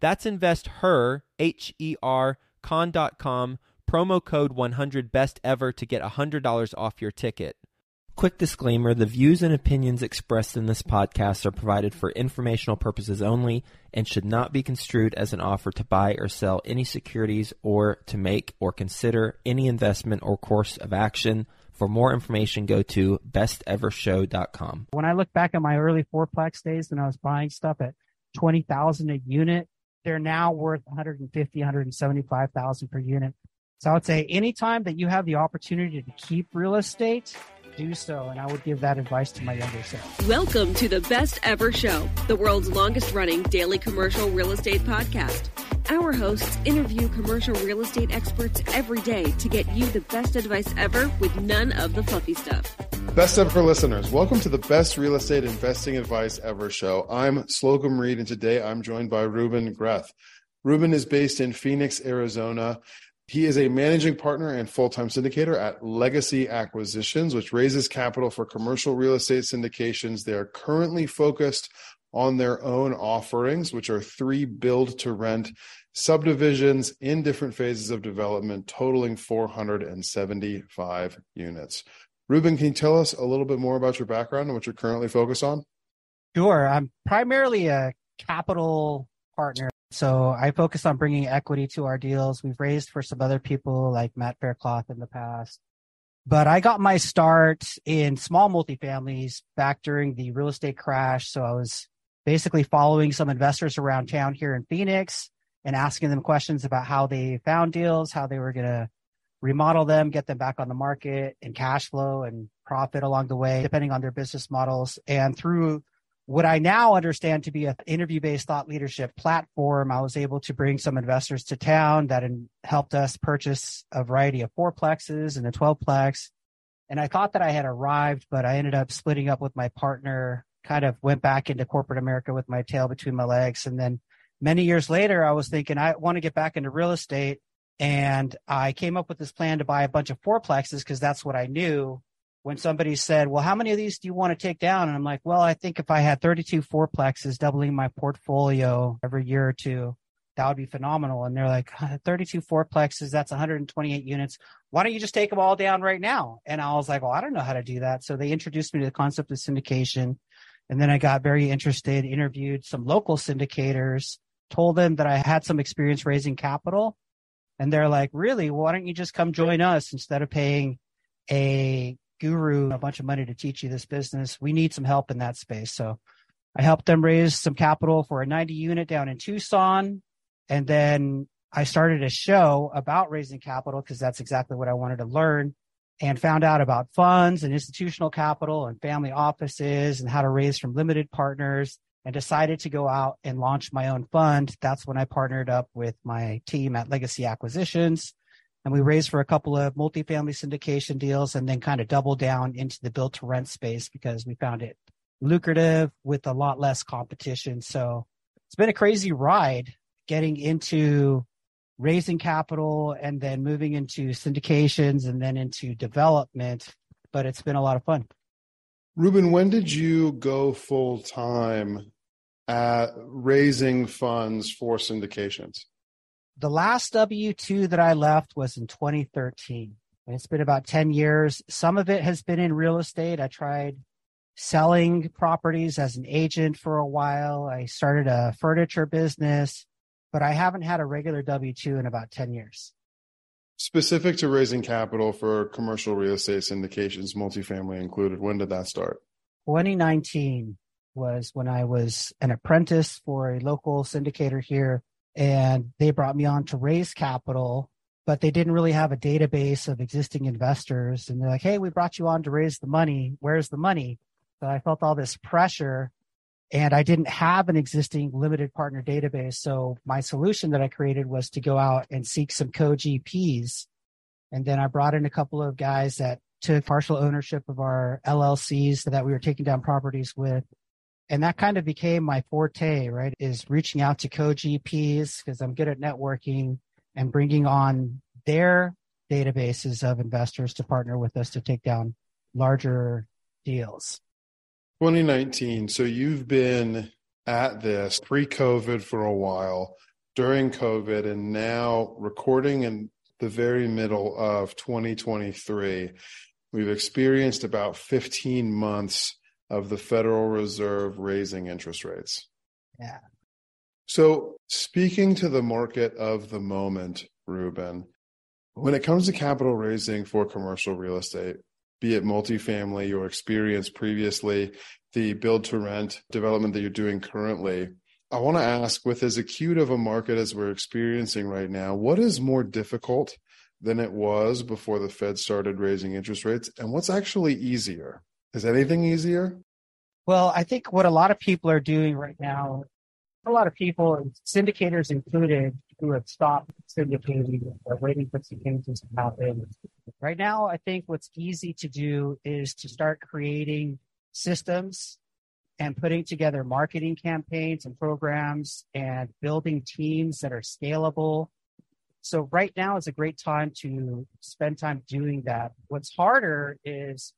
That's investher, H E R, con.com promo code 100 best ever to get $100 off your ticket. Quick disclaimer the views and opinions expressed in this podcast are provided for informational purposes only and should not be construed as an offer to buy or sell any securities or to make or consider any investment or course of action. For more information, go to bestevershow.com. When I look back at my early fourplex days when I was buying stuff at 20,000 a unit, they're now worth 150, 175,000 per unit. So I would say anytime that you have the opportunity to keep real estate, do so. And I would give that advice to my younger self. Welcome to the Best Ever Show, the world's longest running daily commercial real estate podcast. Our hosts interview commercial real estate experts every day to get you the best advice ever with none of the fluffy stuff. Best ever listeners, welcome to the best real estate investing advice ever show. I'm Slocomb Reed, and today I'm joined by Ruben Greth. Ruben is based in Phoenix, Arizona. He is a managing partner and full time syndicator at Legacy Acquisitions, which raises capital for commercial real estate syndications. They are currently focused on their own offerings, which are three build to rent subdivisions in different phases of development, totaling 475 units. Ruben, can you tell us a little bit more about your background and what you're currently focused on? Sure. I'm primarily a capital partner so I focus on bringing equity to our deals. We've raised for some other people like Matt Faircloth in the past. But I got my start in small multifamilies back during the real estate crash. So I was basically following some investors around town here in Phoenix and asking them questions about how they found deals, how they were going to remodel them, get them back on the market and cash flow and profit along the way, depending on their business models. And through what I now understand to be an interview based thought leadership platform, I was able to bring some investors to town that helped us purchase a variety of fourplexes and a 12plex. And I thought that I had arrived, but I ended up splitting up with my partner, kind of went back into corporate America with my tail between my legs. And then many years later, I was thinking, I want to get back into real estate. And I came up with this plan to buy a bunch of fourplexes because that's what I knew when somebody said, Well, how many of these do you want to take down? And I'm like, Well, I think if I had 32 fourplexes, doubling my portfolio every year or two, that would be phenomenal. And they're like, 32 fourplexes, that's 128 units. Why don't you just take them all down right now? And I was like, Well, I don't know how to do that. So they introduced me to the concept of syndication. And then I got very interested, interviewed some local syndicators, told them that I had some experience raising capital. And they're like, Really? Why don't you just come join us instead of paying a guru a bunch of money to teach you this business. We need some help in that space. So I helped them raise some capital for a 90 unit down in Tucson. And then I started a show about raising capital because that's exactly what I wanted to learn and found out about funds and institutional capital and family offices and how to raise from limited partners and decided to go out and launch my own fund. That's when I partnered up with my team at Legacy Acquisitions and we raised for a couple of multifamily syndication deals and then kind of doubled down into the build to rent space because we found it lucrative with a lot less competition. So it's been a crazy ride getting into raising capital and then moving into syndications and then into development, but it's been a lot of fun. Ruben, when did you go full time at raising funds for syndications? the last W 2 that I left was in 2013. And it's been about 10 years. Some of it has been in real estate. I tried selling properties as an agent for a while. I started a furniture business, but I haven't had a regular W 2 in about 10 years. Specific to raising capital for commercial real estate syndications, multifamily included, when did that start? 2019 was when I was an apprentice for a local syndicator here, and they brought me on to raise capital, but they didn't really have a database of existing investors. And they're like, hey, we brought you on to raise the money. Where's the money? So I felt all this pressure and I didn't have an existing limited partner database. So my solution that I created was to go out and seek some co-GPs. And then I brought in a couple of guys that took partial ownership of our LLCs that we were taking down properties with. And that kind of became my forte, right? Is reaching out to co-GPs because I'm good at networking and bringing on their databases of investors to partner with us to take down larger deals. 2019. So you've been at this pre COVID for a while, during COVID, and now recording in the very middle of 2023. We've experienced about 15 months of the Federal Reserve raising interest rates. Yeah. So, speaking to the market of the moment, Ruben, when it comes to capital raising for commercial real estate, be it multifamily, your experience previously, the build to rent development that you're doing currently. I want to ask with as acute of a market as we're experiencing right now, what is more difficult than it was before the Fed started raising interest rates? And what's actually easier? Is anything easier? Well, I think what a lot of people are doing right now, a lot of people, syndicators included, who have stopped syndicating are waiting for changes to happen. Right now, I think what's easy to do is to start creating systems and putting together marketing campaigns and programs and building teams that are scalable. So right now is a great time to spend time doing that. What's harder is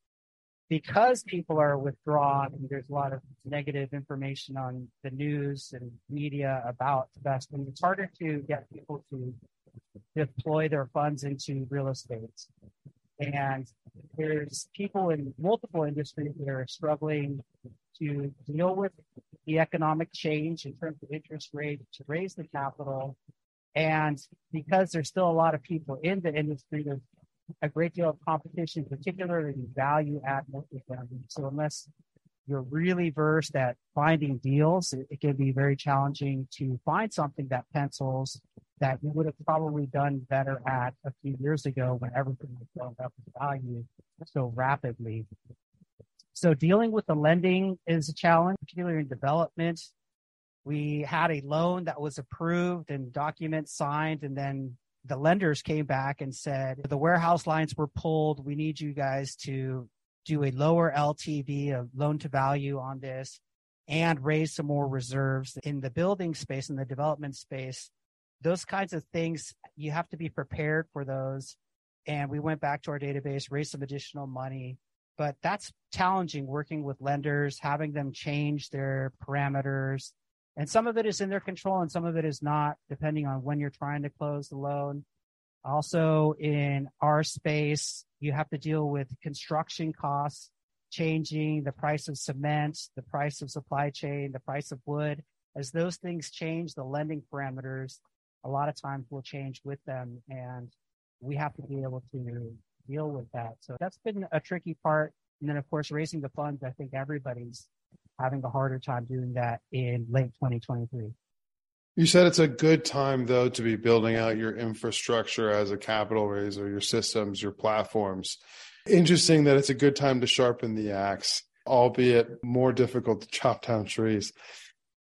because people are withdrawn and there's a lot of negative information on the news and media about investing, it's harder to get people to deploy their funds into real estate. And there's people in multiple industries that are struggling to deal with the economic change in terms of interest rate to raise the capital. And because there's still a lot of people in the industry, there's a great deal of competition, particularly in value add multifamily. So unless you're really versed at finding deals, it, it, can be very challenging to find something that pencils that you would have probably done better at a few years ago when everything was going up in value so rapidly. So dealing with the lending is a challenge, particularly in development. We had a loan that was approved and documents signed, and then the lenders came back and said the warehouse lines were pulled. We need you guys to do a lower LTV of loan to value on this and raise some more reserves in the building space in the development space those kinds of things, you have to be prepared for those. And we went back to our database, raised some additional money. But that's challenging working with lenders, having them change their parameters. And some of it is in their control and some of it is not, depending on when you're trying to close the loan. Also, in our space, you have to deal with construction costs changing, the price of cement, the price of supply chain, the price of wood. As those things change, the lending parameters a lot of times will change with them and we have to be able to deal with that. So that's been a tricky part. And then of course, raising the funds, I think everybody's having a harder time doing that in late 2023. You said it's a good time though to be building out your infrastructure as a capital raiser, your systems, your platforms. Interesting that it's a good time to sharpen the axe, albeit more difficult to chop down trees.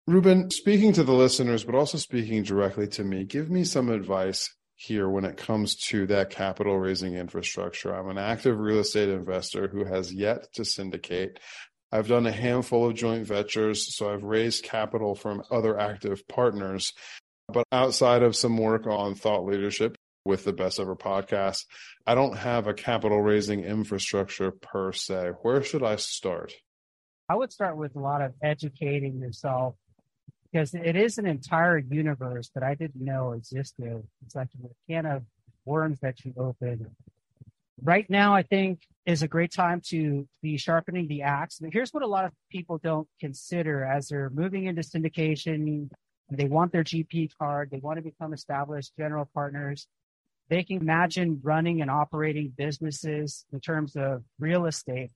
Ruben, speaking to the listeners, but also speaking directly to me, give me some advice here when it comes to that capital raising infrastructure. I'm an active real estate investor who has yet to syndicate. I've done a handful of joint ventures, so I've raised capital from other active partners. But outside of some work on thought leadership with the Best Ever podcast, I don't have a capital raising infrastructure per se. Where should I start? I would start with a lot of educating yourself because it is an entire universe that I didn't know existed. It's like a can of worms that you open. Right now, I think is a great time to be sharpening the axe. But here's what a lot of people don't consider as they're moving into syndication. They want their GP card. They want to become established general partners. they can imagine running and operating businesses in terms of real estate,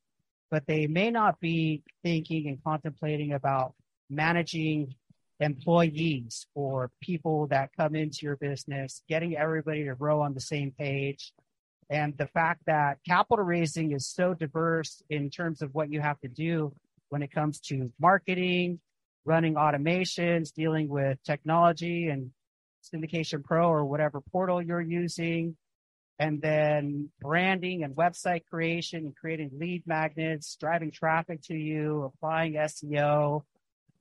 but they may not be thinking and contemplating about managing employees or people that come into your business, getting everybody to row on the same page. And the fact that capital raising is so diverse in terms of what you have to do when it comes to marketing, running automations, dealing with technology and Syndication Pro or whatever portal you're using, and then branding and website creation and creating lead magnets, driving traffic to you, applying SEO,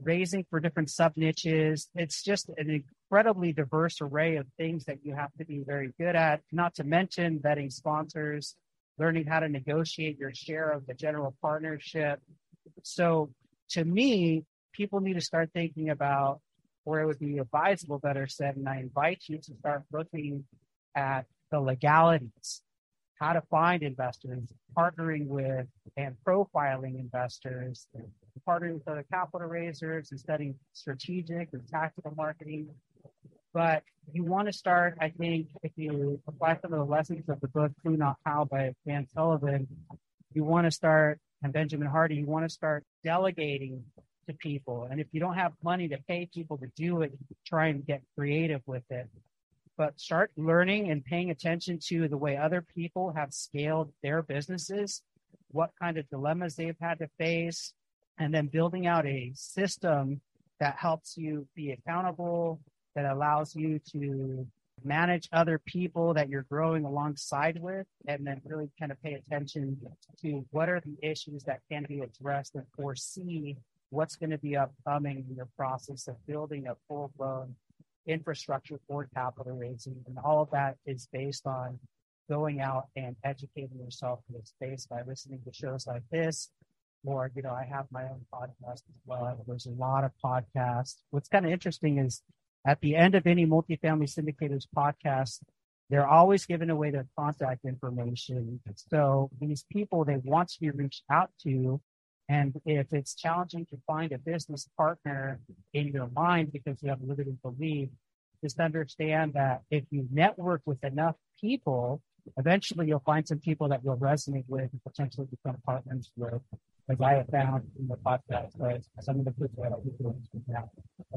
raising for different sub niches. It's just an incredibly diverse array of things that you have to be very good at, not to mention vetting sponsors, learning how to negotiate your share of the general partnership. So to me, people need to start thinking about where it would be advisable, better said, and I invite you to start looking at the legalities, how to find investors, partnering with and profiling investors, partnering with other capital raisers and studying strategic and tactical marketing. But you want to start, I think, if you apply some of the lessons of the book Who Not How by Dan Sullivan, you want to start, and Benjamin Hardy, you want to start delegating to people. And if you don't have money to pay people to do it, try and get creative with it. But start learning and paying attention to the way other people have scaled their businesses, what kind of dilemmas they've had to face, and then building out a system that helps you be accountable, that allows you to manage other people that you're growing alongside with, and then really kind of pay attention to what are the issues that can be addressed and foresee what's going to be upcoming in your process of building a full blown infrastructure for capital raising. And all of that is based on going out and educating yourself in this space by listening to shows like this. Or, you know, I have my own podcast as well. There's a lot of podcasts. What's kind of interesting is at the end of any multifamily syndicators podcast, they're always giving away their contact information. So these people they want to be reached out to and if it's challenging to find a business partner in your mind because you have limited belief, just understand that if you network with enough people, eventually you'll find some people that you'll resonate with and potentially become partners with. As I have found in the podcast, some of the people that are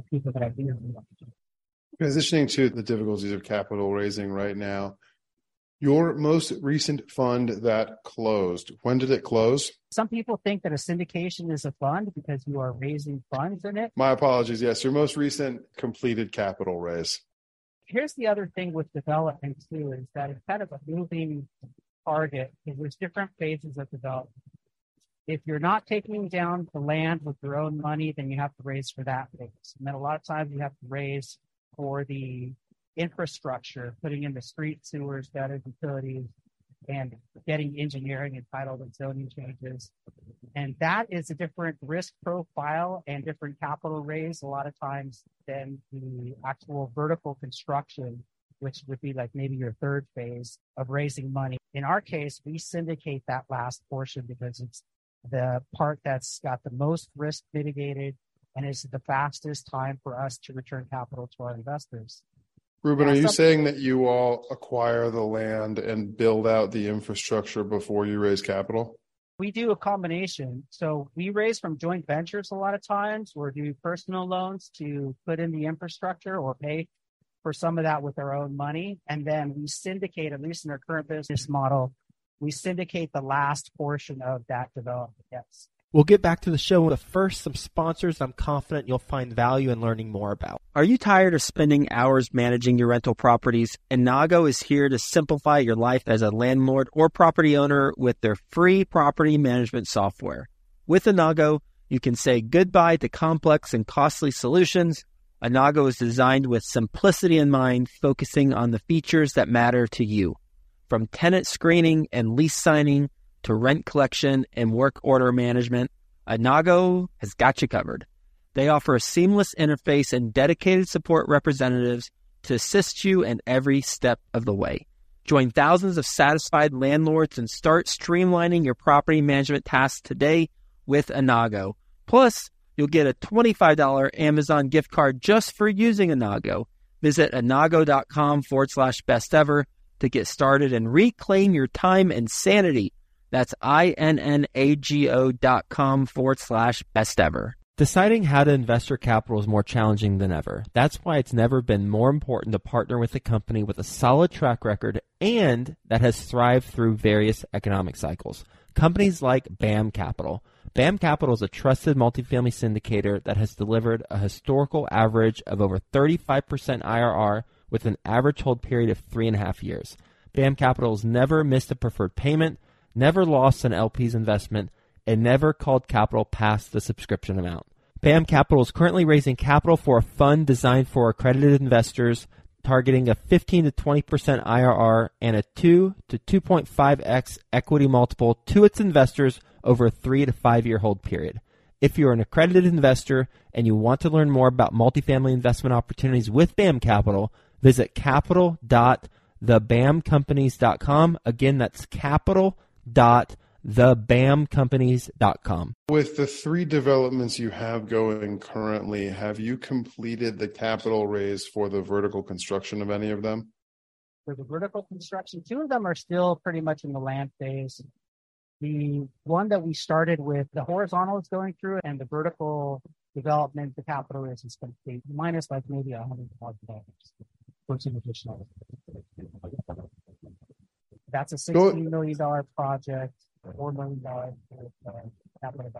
people that I. Transitioning to the difficulties of capital raising right now, your most recent fund that closed, when did it close? Some people think that a syndication is a fund because you are raising funds in it. My apologies. Yes, your most recent completed capital raise. Here's the other thing with development, too, is that it's kind of a moving target. There's different phases of development. If you're not taking down the land with your own money, then you have to raise for that phase. And then a lot of times you have to raise for the infrastructure, putting in the street sewers, gutter utilities, and getting engineering and title and zoning changes. And that is a different risk profile and different capital raise a lot of times than the actual vertical construction, which would be like maybe your third phase of raising money. In our case, we syndicate that last portion because it's the part that's got the most risk mitigated and is the fastest time for us to return capital to our investors. Ruben, yeah, are you saying that you all acquire the land and build out the infrastructure before you raise capital? We do a combination. So we raise from joint ventures a lot of times or do personal loans to put in the infrastructure or pay for some of that with our own money. And then we syndicate, at least in our current business model, we syndicate the last portion of that development. Yes. We'll get back to the show, but first, some sponsors I'm confident you'll find value in learning more about. Are you tired of spending hours managing your rental properties? Innago is here to simplify your life as a landlord or property owner with their free property management software. With Innago, you can say goodbye to complex and costly solutions. Innago is designed with simplicity in mind, focusing on the features that matter to you. From tenant screening and lease signing to rent collection and work order management, Innago has got you covered. They offer a seamless interface and dedicated support representatives to assist you in every step of the way. Join thousands of satisfied landlords and start streamlining your property management tasks today with Innago. Plus, you'll get a $25 Amazon gift card just for using Innago. Visit innago.com forward slash best ever to get started and reclaim your time and sanity. That's I-N-N-A-G-O dot com forward slash best ever. Deciding how to invest your capital is more challenging than ever. That's why it's never been more important to partner with a company with a solid track record and that has thrived through various economic cycles. Companies like BAM Capital. BAM Capital is a trusted multifamily syndicator that has delivered a historical average of over 35% IRR with an average hold period of three and a half years. BAM Capital has never missed a preferred payment, never lost an LP's investment, and never called capital past the subscription amount. BAM Capital is currently raising capital for a fund designed for accredited investors targeting a 15 to 20% IRR and a 2 to 2.5x equity multiple to its investors over a 3 to 5 year hold period. If you're an accredited investor and you want to learn more about multifamily investment opportunities with BAM Capital, visit capital.thebamcompanies.com. Again, that's capital.thebamcompanies.com thebamcompanies.com. With the three developments you have going currently, have you completed the capital raise for the vertical construction of any of them? For the vertical construction, two of them are still pretty much in the land phase. The one that we started with, the horizontal is going through, and the vertical development, the capital raise is complete, minus like maybe a hundred thousand dollars for some additional. That's a sixteen million dollar project four million dollars capital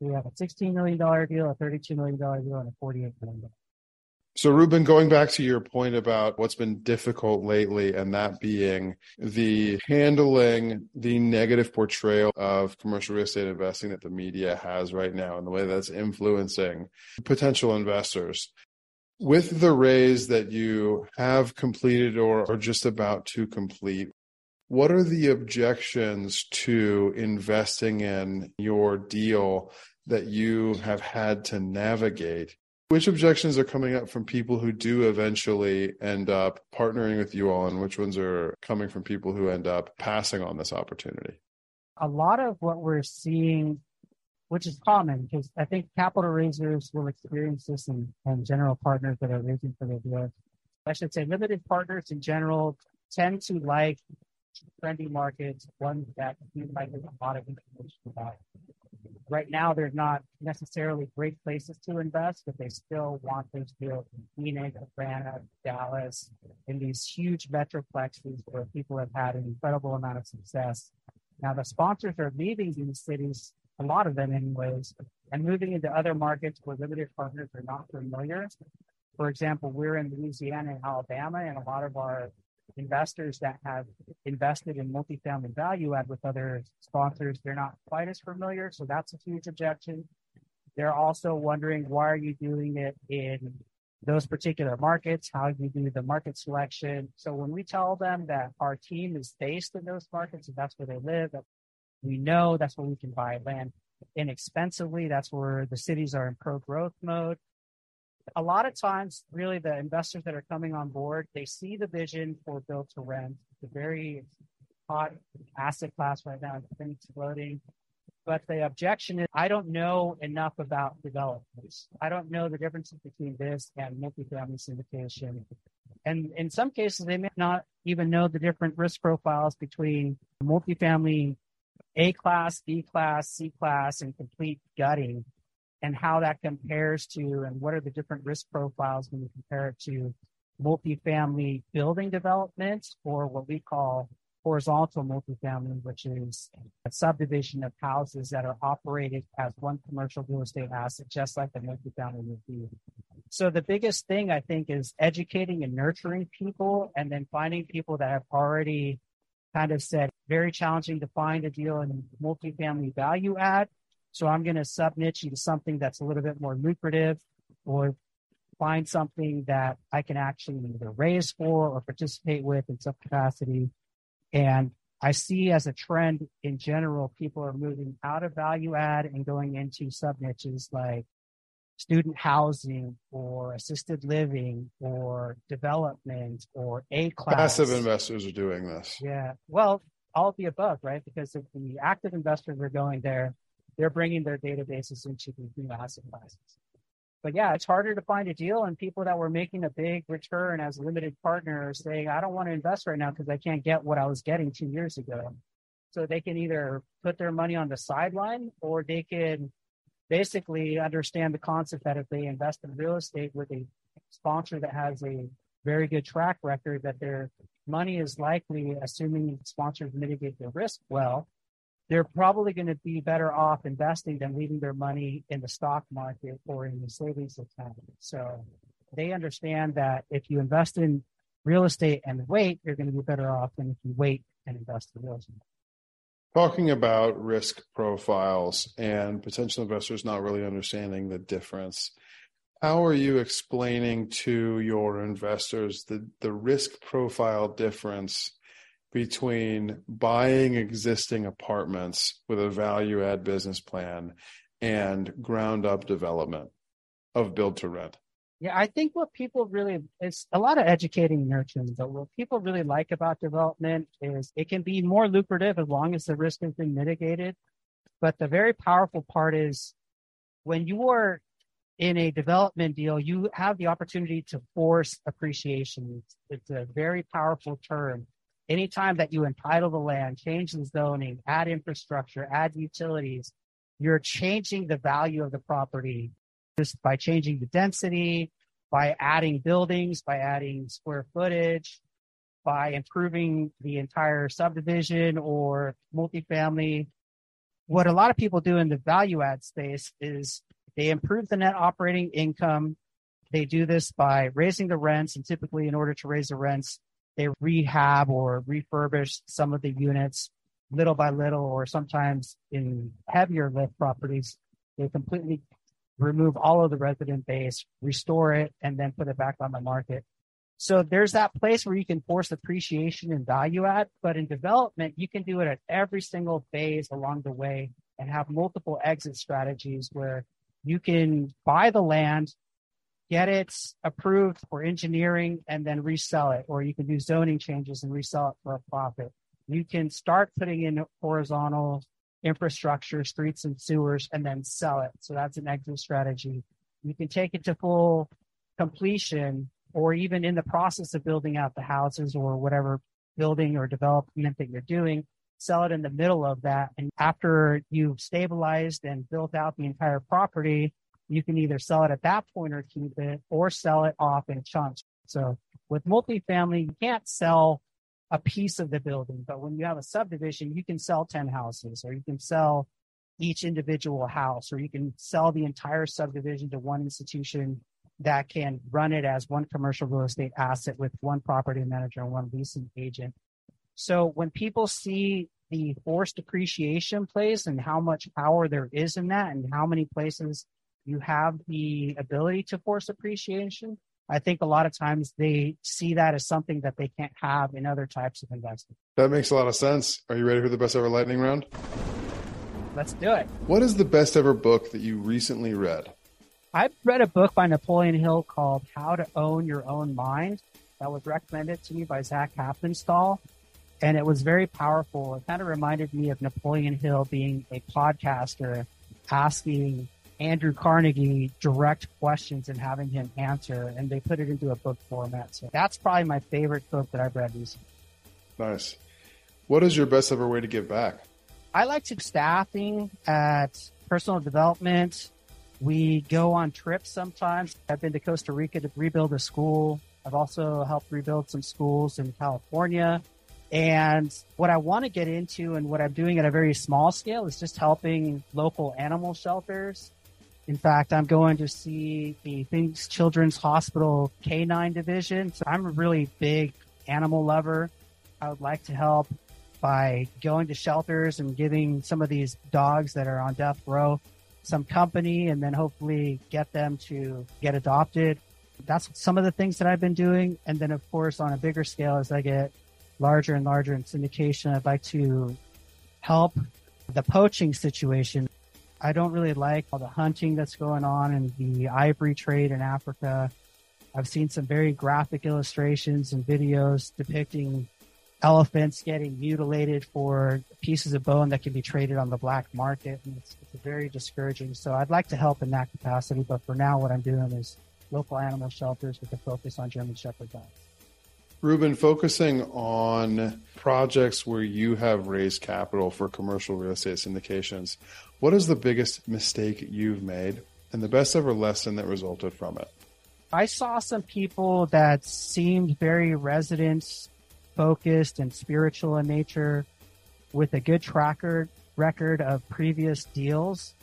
We have a sixteen million dollar deal, a thirty-two million dollar deal, and a forty-eight million dollar. So, Ruben, going back to your point about what's been difficult lately, and that being the handling the negative portrayal of commercial real estate investing that the media has right now, and the way that's influencing potential investors. With the raise that you have completed or are just about to complete, what are the objections to investing in your deal that you have had to navigate? Which objections are coming up from people who do eventually end up partnering with you all, and which ones are coming from people who end up passing on this opportunity? A lot of what we're seeing, which is common, because I think capital raisers will experience this and, and general partners that are raising for their deals. I should say limited partners in general tend to like trendy markets, ones that like there's a lot of information about. Right now, there's not necessarily great places to invest, but they still want those deals in Phoenix, Atlanta, Dallas, in these huge metroplexes where people have had an incredible amount of success. Now, the sponsors are leaving these cities, a lot of them, anyways, and moving into other markets where limited partners are not familiar. For example, we're in Louisiana and Alabama, and a lot of our investors that have invested in multifamily value add with other sponsors, they're not quite as familiar. So that's a huge objection. They're also wondering why are you doing it in those particular markets, how do you do the market selection. So when we tell them that our team is based in those markets and that's where they live, we know that's where we can buy land inexpensively. That's where the cities are in pro growth mode a lot of times, really, the investors that are coming on board, they see the vision for build to rent. It's a very hot asset class right now. It's been exploding. But the objection is, I don't know enough about developers. I don't know the differences between this and multifamily syndication. And in some cases, they may not even know the different risk profiles between multifamily A class, B class, C class, and complete gutting and how that compares to and what are the different risk profiles when you compare it to multifamily building development or what we call horizontal multifamily, which is a subdivision of houses that are operated as one commercial real estate asset, just like the multifamily would be. So the biggest thing I think is educating and nurturing people and then finding people that have already kind of said very challenging to find a deal in multifamily value add so I'm going to sub niche into something that's a little bit more lucrative or find something that I can actually either raise for or participate with in some capacity. And I see as a trend in general, people are moving out of value add and going into sub niches like student housing or assisted living or development or A class. Passive investors are doing this. Yeah. Well, all of the above, right? Because if the active investors are going there, they're bringing their databases into these new asset classes. But yeah, it's harder to find a deal, and people that were making a big return as limited partners saying, "I don't want to invest right now because I can't get what I was getting two years ago." So they can either put their money on the sideline, or they can basically understand the concept that if they invest in real estate with a sponsor that has a very good track record, that their money is likely, assuming sponsors mitigate the risk well, they're probably going to be better off investing than leaving their money in the stock market or in the savings account. So they understand that if you invest in real estate and wait, you're going to be better off than if you wait and invest in real estate. Talking about risk profiles and potential investors not really understanding the difference. How are you explaining to your investors the, the risk profile difference between buying existing apartments with a value add business plan and ground up development of build to rent? Yeah, I think what people really it's a lot of educating nurturing, but what people really like about development is it can be more lucrative as long as the risk has been mitigated. But the very powerful part is when you are in a development deal, you have the opportunity to force appreciation. It's, it's a very powerful term anytime that you entitle the land, change the zoning, add infrastructure, add utilities, you're changing the value of the property just by changing the density, by adding buildings, by adding square footage, by improving the entire subdivision or multifamily. What a lot of people do in the value add space is they improve the net operating income. They do this by raising the rents, and typically, in order to raise the rents, they rehab or refurbish some of the units little by little, or sometimes in heavier lift properties, they completely remove all of the resident base, restore it, and then put it back on the market. So there's that place where you can force appreciation and value add, but in development, you can do it at every single phase along the way and have multiple exit strategies where you can buy the land, get it approved for engineering and then resell it, or you can do zoning changes and resell it for a profit. You can start putting in horizontal infrastructure, streets and sewers, and then sell it. So that's an exit strategy. You can take it to full completion, or even in the process of building out the houses or whatever building or development that you're doing, sell it in the middle of that. And after you've stabilized and built out the entire property, you can either sell it at that point or keep it or sell it off in chunks. So with multifamily, you can't sell a piece of the building, but when you have a subdivision, you can sell 10 houses or you can sell each individual house or you can sell the entire subdivision to one institution that can run it as one commercial real estate asset with one property manager and one leasing agent. So when people see the forced depreciation place and how much power there is in that and how many places you have the ability to force appreciation. I think a lot of times they see that as something that they can't have in other types of investing. That makes a lot of sense. Are you ready for the best ever lightning round? Let's do it. What is the best ever book that you recently read? I read a book by Napoleon Hill called How to Own Your Own Mind that was recommended to me by Zach Haftenstall. And it was very powerful. It kind of reminded me of Napoleon Hill being a podcaster asking Andrew Carnegie direct questions and having him answer, and they put it into a book format. So that's probably my favorite book that I've read recently. Nice. What is your best ever way to give back? I like to staffing at personal development. We go on trips sometimes. I've been to Costa Rica to rebuild a school. I've also helped rebuild some schools in California. And what I want to get into and what I'm doing at a very small scale is just helping local animal shelters in fact, I'm going to see the Phoenix Children's Hospital Canine Division. So I'm a really big animal lover. I would like to help by going to shelters and giving some of these dogs that are on death row some company and then hopefully get them to get adopted. That's some of the things that I've been doing. And then, of course, on a bigger scale, as I get larger and larger in syndication, I'd like to help the poaching situation I don't really like all the hunting that's going on in the ivory trade in Africa. I've seen some very graphic illustrations and videos depicting elephants getting mutilated for pieces of bone that can be traded on the black market. And it's, it's very discouraging. So I'd like to help in that capacity. But for now, what I'm doing is local animal shelters with a focus on German Shepherd dogs. Ruben, focusing on projects where you have raised capital for commercial real estate syndications, what is the biggest mistake you've made and the best ever lesson that resulted from it? I saw some people that seemed very residence focused and spiritual in nature with a good tracker record of previous deals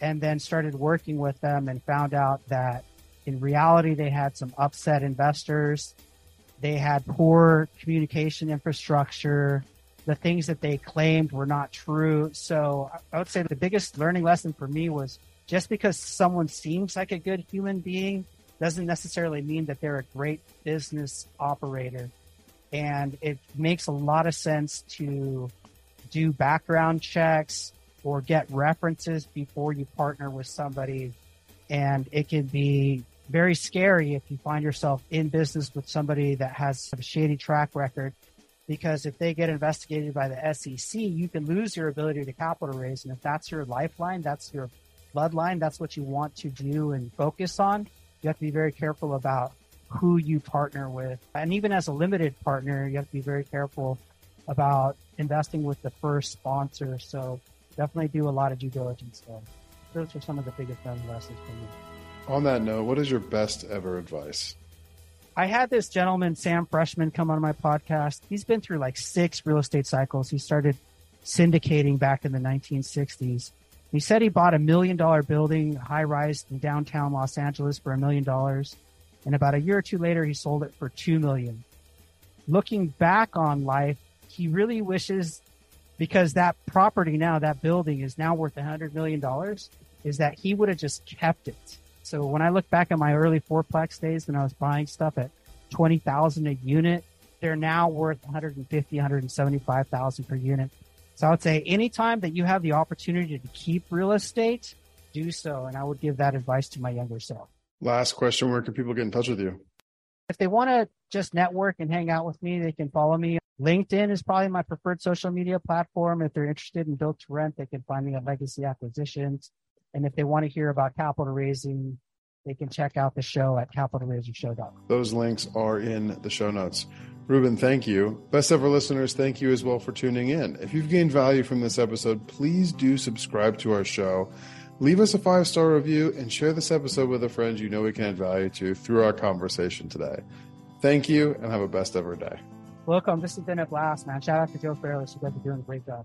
and then started working with them and found out that in reality they had some upset investors they had poor communication infrastructure. The things that they claimed were not true. So i would say the biggest learning lesson for me was just because someone seems like a good human being doesn't necessarily mean that they're a great business operator. And it makes a lot of sense to do background checks or get references before you partner with somebody. And it can be very scary if you find yourself in business with somebody that has a shady track record. Because if they get investigated by the SEC, you can lose your ability to capital raise. And if that's your lifeline, that's your bloodline, that's what you want to do and focus on. You have to be very careful about who you partner with. And even as a limited partner, you have to be very careful about investing with the first sponsor. So definitely do a lot of due diligence there. Those are some of the biggest learning lessons for me. On that note, what is your best ever advice? I had this gentleman, Sam Freshman, come on my podcast. He's been through like six real estate cycles. He started syndicating back in the 1960s. He said he bought a million dollar building, high rise in downtown Los Angeles for a million dollars. And about a year or two later, he sold it for two million. Looking back on life, he really wishes because that property now, that building is now worth a hundred million dollars, is that he would have just kept it. So when I look back at my early fourplex days when I was buying stuff at 20,000 a unit, they're now worth 150, 175,000 per unit. So I would say anytime that you have the opportunity to keep real estate, do so. And I would give that advice to my younger self. Last question Where can people get in touch with you? If they want to just network and hang out with me, they can follow me. LinkedIn is probably my preferred social media platform. If they're interested in build to rent, they can find me at Legacy Acquisitions. And if they want to hear about capital raising, they can check out the show at capitalraisershow.com. Those links are in the show notes. Ruben, thank you. Best ever listeners, thank you as well for tuning in. If you've gained value from this episode, please do subscribe to our show. Leave us a five star review and share this episode with a friend you know we can add value to through our conversation today. Thank you and have a best ever day. Welcome. This has been a blast, man. Shout out to Joe Fairless. You guys are doing a great job.